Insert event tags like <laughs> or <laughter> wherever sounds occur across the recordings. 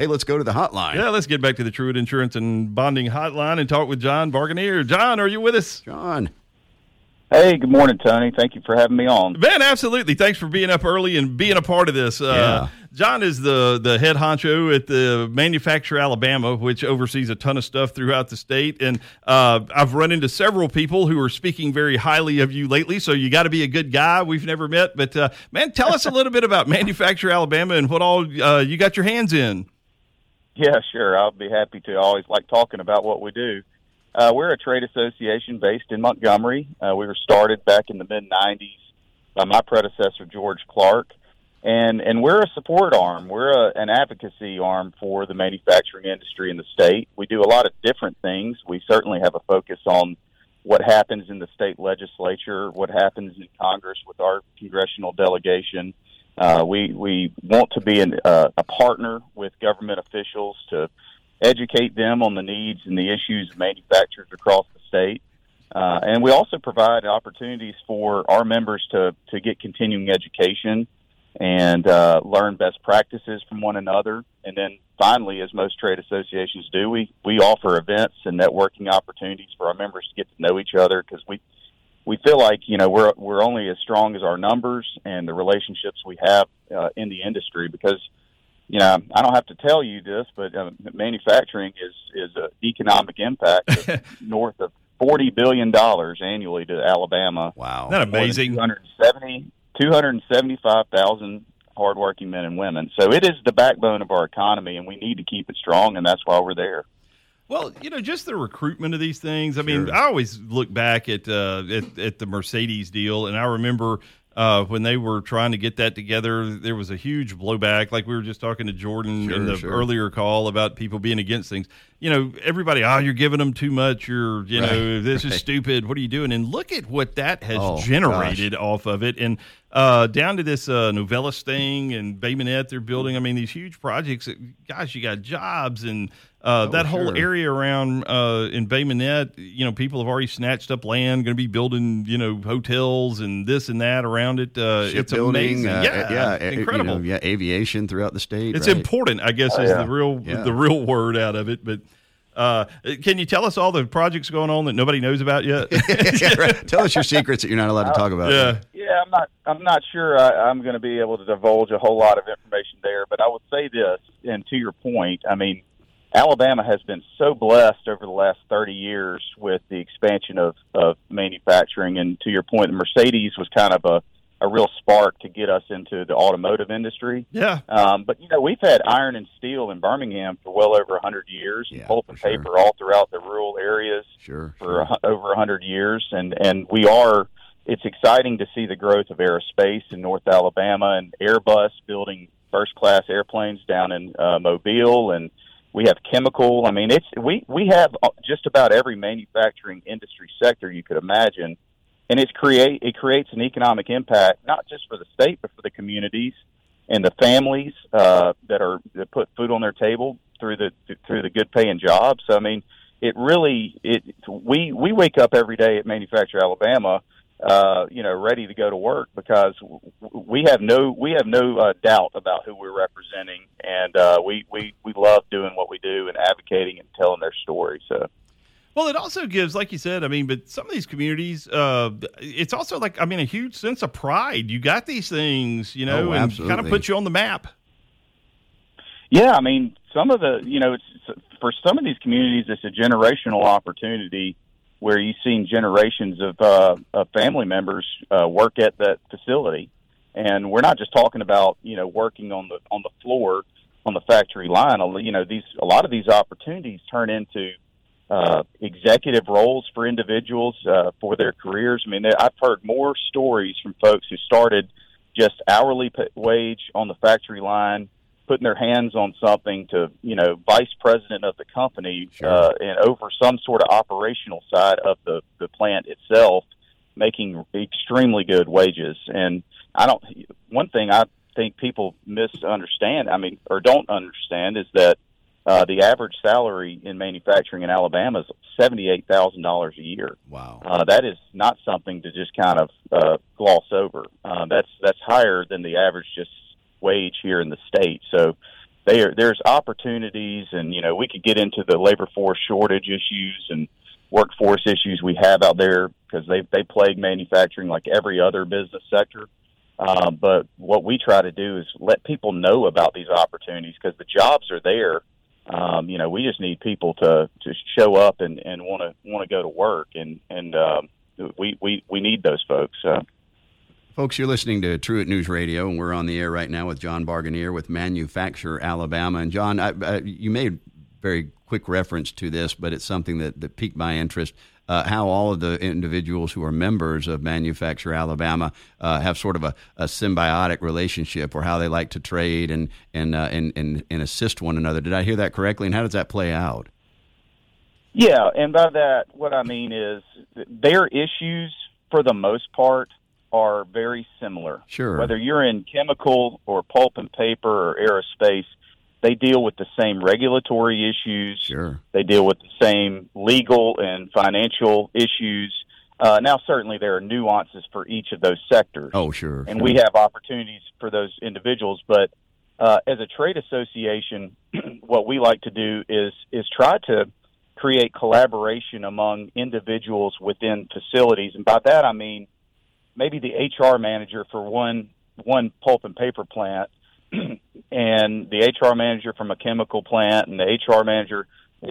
Hey, let's go to the hotline. Yeah, let's get back to the Truitt Insurance and Bonding Hotline and talk with Jon Barganier. Jon, are you with us? Jon. Hey, good morning, Tony. Thank you for having me on. Man, absolutely. Thanks for being up early and being a part of this. Uh, Jon is the the head honcho at the Manufacture Alabama, which oversees a ton of stuff throughout the state. And uh, I've run into several people who are speaking very highly of you lately. So you got to be a good guy. We've never met, but uh, man, tell us a little bit about Manufacture Alabama and what all uh, you got your hands in. Yeah, sure. I'll be happy to. I always like talking about what we do. Uh, we're a trade association based in Montgomery. Uh, we were started back in the mid 90s by my predecessor, George Clark. And, and we're a support arm. We're a, an advocacy arm for the manufacturing industry in the state. We do a lot of different things. We certainly have a focus on what happens in the state legislature, what happens in Congress with our congressional delegation, we we want to be an, uh, a partner with government officials to educate them on the needs and the issues of manufacturers across the state. Uh, and we also provide opportunities for our members to, to get continuing education and uh, learn best practices from one another. And then finally, as most trade associations do, we, we offer events and networking opportunities for our members to get to know each other because we we feel like you know we're we're only as strong as our numbers and the relationships we have uh, in the industry because you know I don't have to tell you this, but uh, manufacturing is is an economic impact of <laughs> north of forty billion dollars annually to Alabama. Wow, Isn't that amazing? 270 275,000 hardworking men and women. So it is the backbone of our economy, and we need to keep it strong, and that's why we're there. Well, you know, just the recruitment of these things. I mean, I always look back at, uh, at at the Mercedes deal, and I remember uh, when they were trying to get that together, there was a huge blowback. Like we were just talking to Jordan Sure, in the sure. earlier call about people being against things. You know, everybody, oh, you're giving them too much. You're, you know, Right, this is stupid. What are you doing? And look at what that has Oh, generated off of it, and uh, down to this uh, thing and Bay Minette they're building. I mean, these huge projects. that- Gosh, you got jobs and. Uh, Oh, that whole sure. area around uh, in Bay Minette, you know, people have already snatched up land, going to be building, you know, hotels and this and that around it. Uh, it's Shipbuilding, amazing. uh, yeah, yeah, uh, you incredible. know, yeah, aviation throughout the state. it's right? important, I guess, Oh, is yeah. the real Yeah. the real word out of it. But uh, can you tell us all the projects going on that nobody knows about yet? <laughs> Yeah, right. Tell us your secrets that you're not allowed to talk about. yeah. Yeah, I'm not. I'm not sure I, I'm going to be able to divulge a whole lot of information there, but I would say this, and to your point, I mean, Alabama has been so blessed over the last 30 years with the expansion of of manufacturing, and to your point, the Mercedes was kind of a a real spark to get us into the automotive industry. Yeah. Um, but you know, we've had iron and steel in Birmingham for well over 100 years, Yeah, pulp and sure. paper all throughout the rural areas Sure. for a, over a hundred years, and and we are. It's exciting to see the growth of aerospace in North Alabama and Airbus building first class airplanes down in uh, Mobile, and we have chemical. I mean, it's we we have uh, just about every manufacturing industry sector you could imagine, and it's create it creates an economic impact not just for the state but for the communities and the families uh, that are that put food on their table through the through the good paying jobs. So I mean, it really it we we wake up every day at Manufacture Alabama, uh, you know, ready to go to work because we have no we have no uh, doubt about who we're representing, and uh, we we we love doing what we do and advocating and telling their story. So. Well, it also gives, like you said, I mean, but some of these communities, uh, it's also like, I mean, a huge sense of pride. You got these things, you know, Oh, and kind of put you on the map. Yeah, I mean, some of the, you know, it's for some of these communities, it's a generational opportunity where you've seen generations of, uh, of family members uh, work at that facility, and we're not just talking about, you know, working on the on the floor on the factory line. You know, these a lot of these opportunities turn into uh, executive roles for individuals uh, for their careers. I mean, I've heard more stories from folks who started just hourly wage on the factory line, putting their hands on something to, you know, vice president of the company Sure. uh, and over some sort of operational side of the, the plant itself, making extremely good wages. And I don't, one thing I think people misunderstand, I mean, or don't understand is that uh, the average salary in manufacturing in Alabama is seventy-eight thousand dollars a year. Wow. Uh, that is not something to just kind of uh, gloss over. Uh, that's that's higher than the average just wage here in the state. So there there's opportunities, and you know we could get into the labor force shortage issues and workforce issues we have out there because they they plague manufacturing like every other business sector. Uh, but what we try to do is let people know about these opportunities because the jobs are there. Um, you know, we just need people to to show up and and want to want to go to work, and and um, we we we need those folks. Uh, Folks, you're listening to Truitt News Radio, and we're on the air right now with Jon Barganier with Manufacture Alabama. And Jon, I, I, you made very quick reference to this, but it's something that, that piqued my interest. Uh, how all of the individuals who are members of Manufacture Alabama uh, have sort of a, a, symbiotic relationship, or how they like to trade and and, uh, and and and assist one another. Did I hear that correctly? And how does that play out? Yeah, and by that, what I mean is their issues, for the most part, are very similar. Sure. Whether you're in chemical or pulp and paper or aerospace, they deal with the same regulatory issues. Sure. They deal with the same legal and financial issues. Uh, now, certainly, there are nuances for each of those sectors. Oh, sure. And sure. we have opportunities for those individuals. But uh, as a trade association, <clears throat> what we like to do is is try to create collaboration among individuals within facilities, and by that I mean maybe the HR manager for one one pulp and paper plant <clears throat> and the HR manager from a chemical plant and the HR manager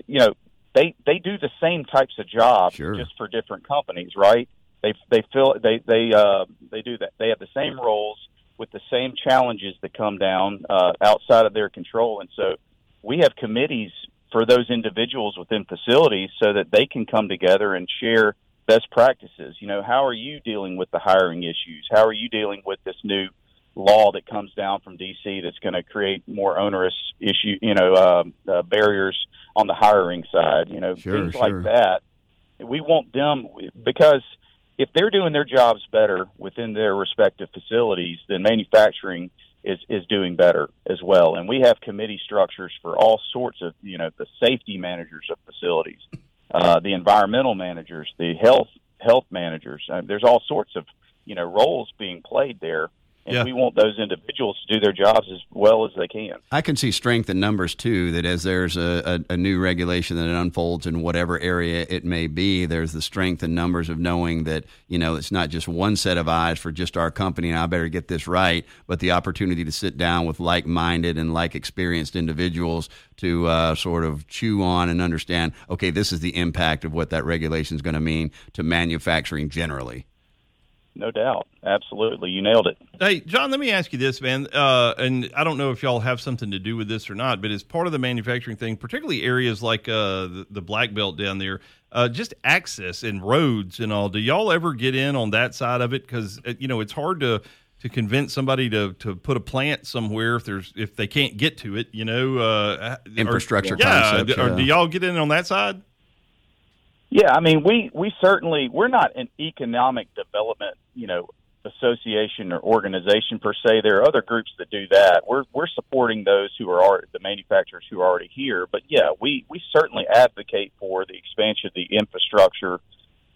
you know they they do the same types of jobs sure. just for different companies right? They they feel they they uh they do that. They have the same roles with the same challenges that come down uh outside of their control. And so we have committees for those individuals within facilities so that they can come together and share best practices. You know, how are you dealing with the hiring issues? How are you dealing with this new law that comes down from DC that's going to create more onerous issue, you know, uh, uh, barriers on the hiring side, you know, sure, things sure. like that. We want them because if they're doing their jobs better within their respective facilities, then manufacturing is is doing better as well. And we have committee structures for all sorts of, you know, the safety managers of facilities uh, the environmental managers, the health health managers. Uh, there's all sorts of you know roles being played there, and Yeah. we want those individuals to do their jobs as well as they can. I can see strength in numbers too. That as there's a, a, a new regulation that unfolds in whatever area it may be, there's the strength in numbers of knowing that you know it's not just one set of eyes for just our company. And I better get this right, but the opportunity to sit down with like-minded and like-experienced individuals to uh, sort of chew on and understand. Okay, this is the impact of what that regulation is going to mean to manufacturing generally. No doubt, absolutely, you nailed it. Hey, Jon, let me ask you this, man. Uh, and I don't know if y'all have something to do with this or not, but as part of the manufacturing thing, particularly areas like uh, the, the Black Belt down there, uh, just access and roads and all. Do y'all ever get in on that side of it? Because you know it's hard to to convince somebody to to put a plant somewhere if there's if they can't get to it. You know, uh, or- Infrastructure yeah, concepts, or yeah. do y'all get in on that side? Yeah, I mean, we we certainly we're not an economic development, you know, association or organization per se. There are other groups that do that. We're we're supporting those who are already, the manufacturers who are already here. But yeah, we we certainly advocate for the expansion of the infrastructure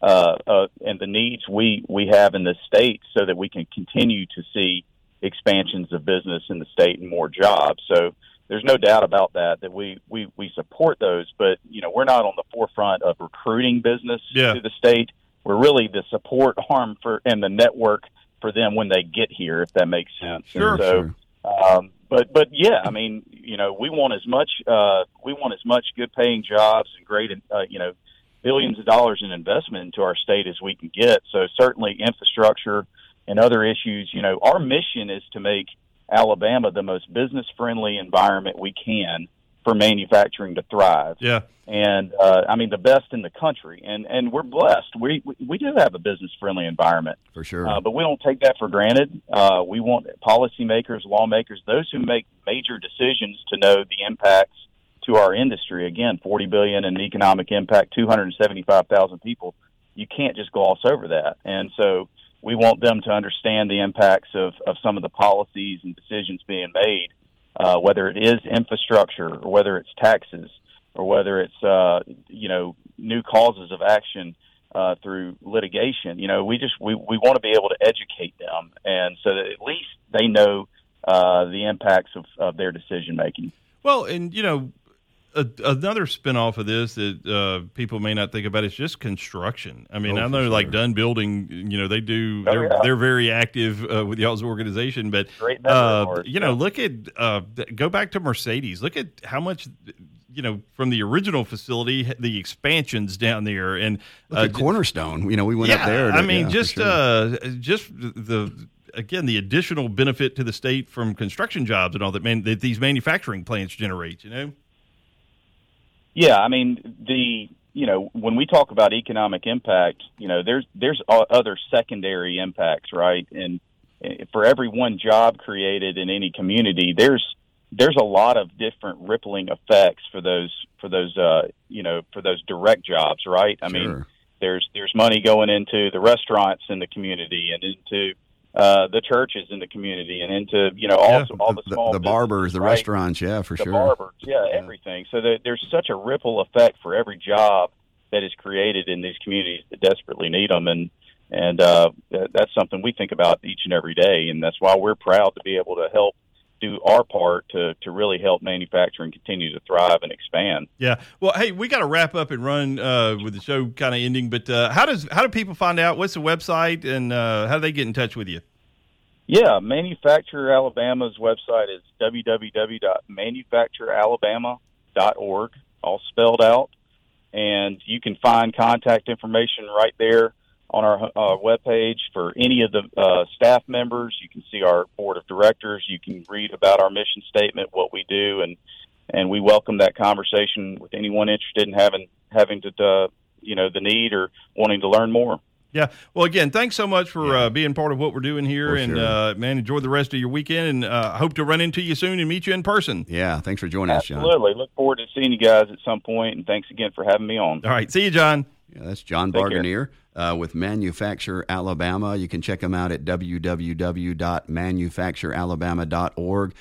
uh, uh, and the needs we we have in the state, so that we can continue to see expansions of business in the state and more jobs. So there's no doubt about that that we we we support those but you know we're not on the forefront of recruiting business Yeah. to the state. We're really the support arm for and the network for them when they get here if that makes sense. Sure, and so um but but yeah i mean you know we want as much uh we want as much good paying jobs and great uh, you know billions of dollars in investment into our state as we can get. So certainly infrastructure and other issues you know our mission is to make Alabama the most business friendly environment we can for manufacturing to thrive. Yeah, And uh, I mean the best in the country, and and we're blessed. We we, we do have a business friendly environment, For sure. uh, but we don't take that for granted. Uh, we want policymakers, lawmakers, those who make major decisions to know the impacts to our industry. Again, forty billion in economic impact, two hundred seventy five thousand people. You can't just gloss over that, and so we want them to understand the impacts of, of some of the policies and decisions being made, uh, whether it is infrastructure or whether it's taxes or whether it's uh, you know new causes of action uh, through litigation. You know, we just we, we want to be able to educate them, and so that at least they know uh, the impacts of, of their decision making. Well, and you know, a, another spinoff of this that uh, people may not think about is just construction. I mean, Oh, I know like sure. Dunn Building, you know, they do. Oh, they're, yeah. they're very active uh, with y'all's organization, but uh, ours, you know, look at uh, go back to Mercedes. Look at how much. You know, from the original facility, the expansions down there, and Look uh, Cornerstone. You know, we went up there. to- I mean, yeah, just sure. uh, just the again the additional benefit to the state from construction jobs and all that man that these manufacturing plants generate. You know. Yeah, I mean the you know when we talk about economic impact, you know there's there's other secondary impacts, right? And eh, for every one job created in any community, there's there's a lot of different rippling effects for those for those uh, you know for those direct jobs, right? I mean, there's there's money going into the restaurants in the community and into uh, the churches in the community and into you know all Yeah, all the, the small the barbers, the right? restaurants, yeah, for the sure. barbers, yeah, Yeah. everything. So that there's such a ripple effect for every job that is created in these communities that desperately need them, and and uh, that's something we think about each and every day, and that's why we're proud to be able to help do our part to to really help manufacturing continue to thrive and expand. Yeah. Well, hey, we got to wrap up and run uh, with the show kind of ending. But uh, how does how do people find out? What's the website and uh, how do they get in touch with you? Yeah, Manufacture Alabama's website is www.manufacturealabama.org, all spelled out. And you can find contact information right there on our uh, webpage for any of the uh, staff members. You can see our board of directors. You can read about our mission statement, what we do, and and we welcome that conversation with anyone interested in having having to, uh, you know, the need or wanting to learn more. Yeah. Well, again, thanks so much for uh, being part of what we're doing here, For and sure. uh, man, enjoy the rest of your weekend, and uh, hope to run into you soon and meet you in person. Yeah, thanks for joining us, Jon. Absolutely. Look forward to seeing you guys at some point, and thanks again for having me on. All right. See you, Jon. Yeah, that's Jon Take. Barganier uh, with Manufacture Alabama. You can check them out at www.manufacturealabama.org.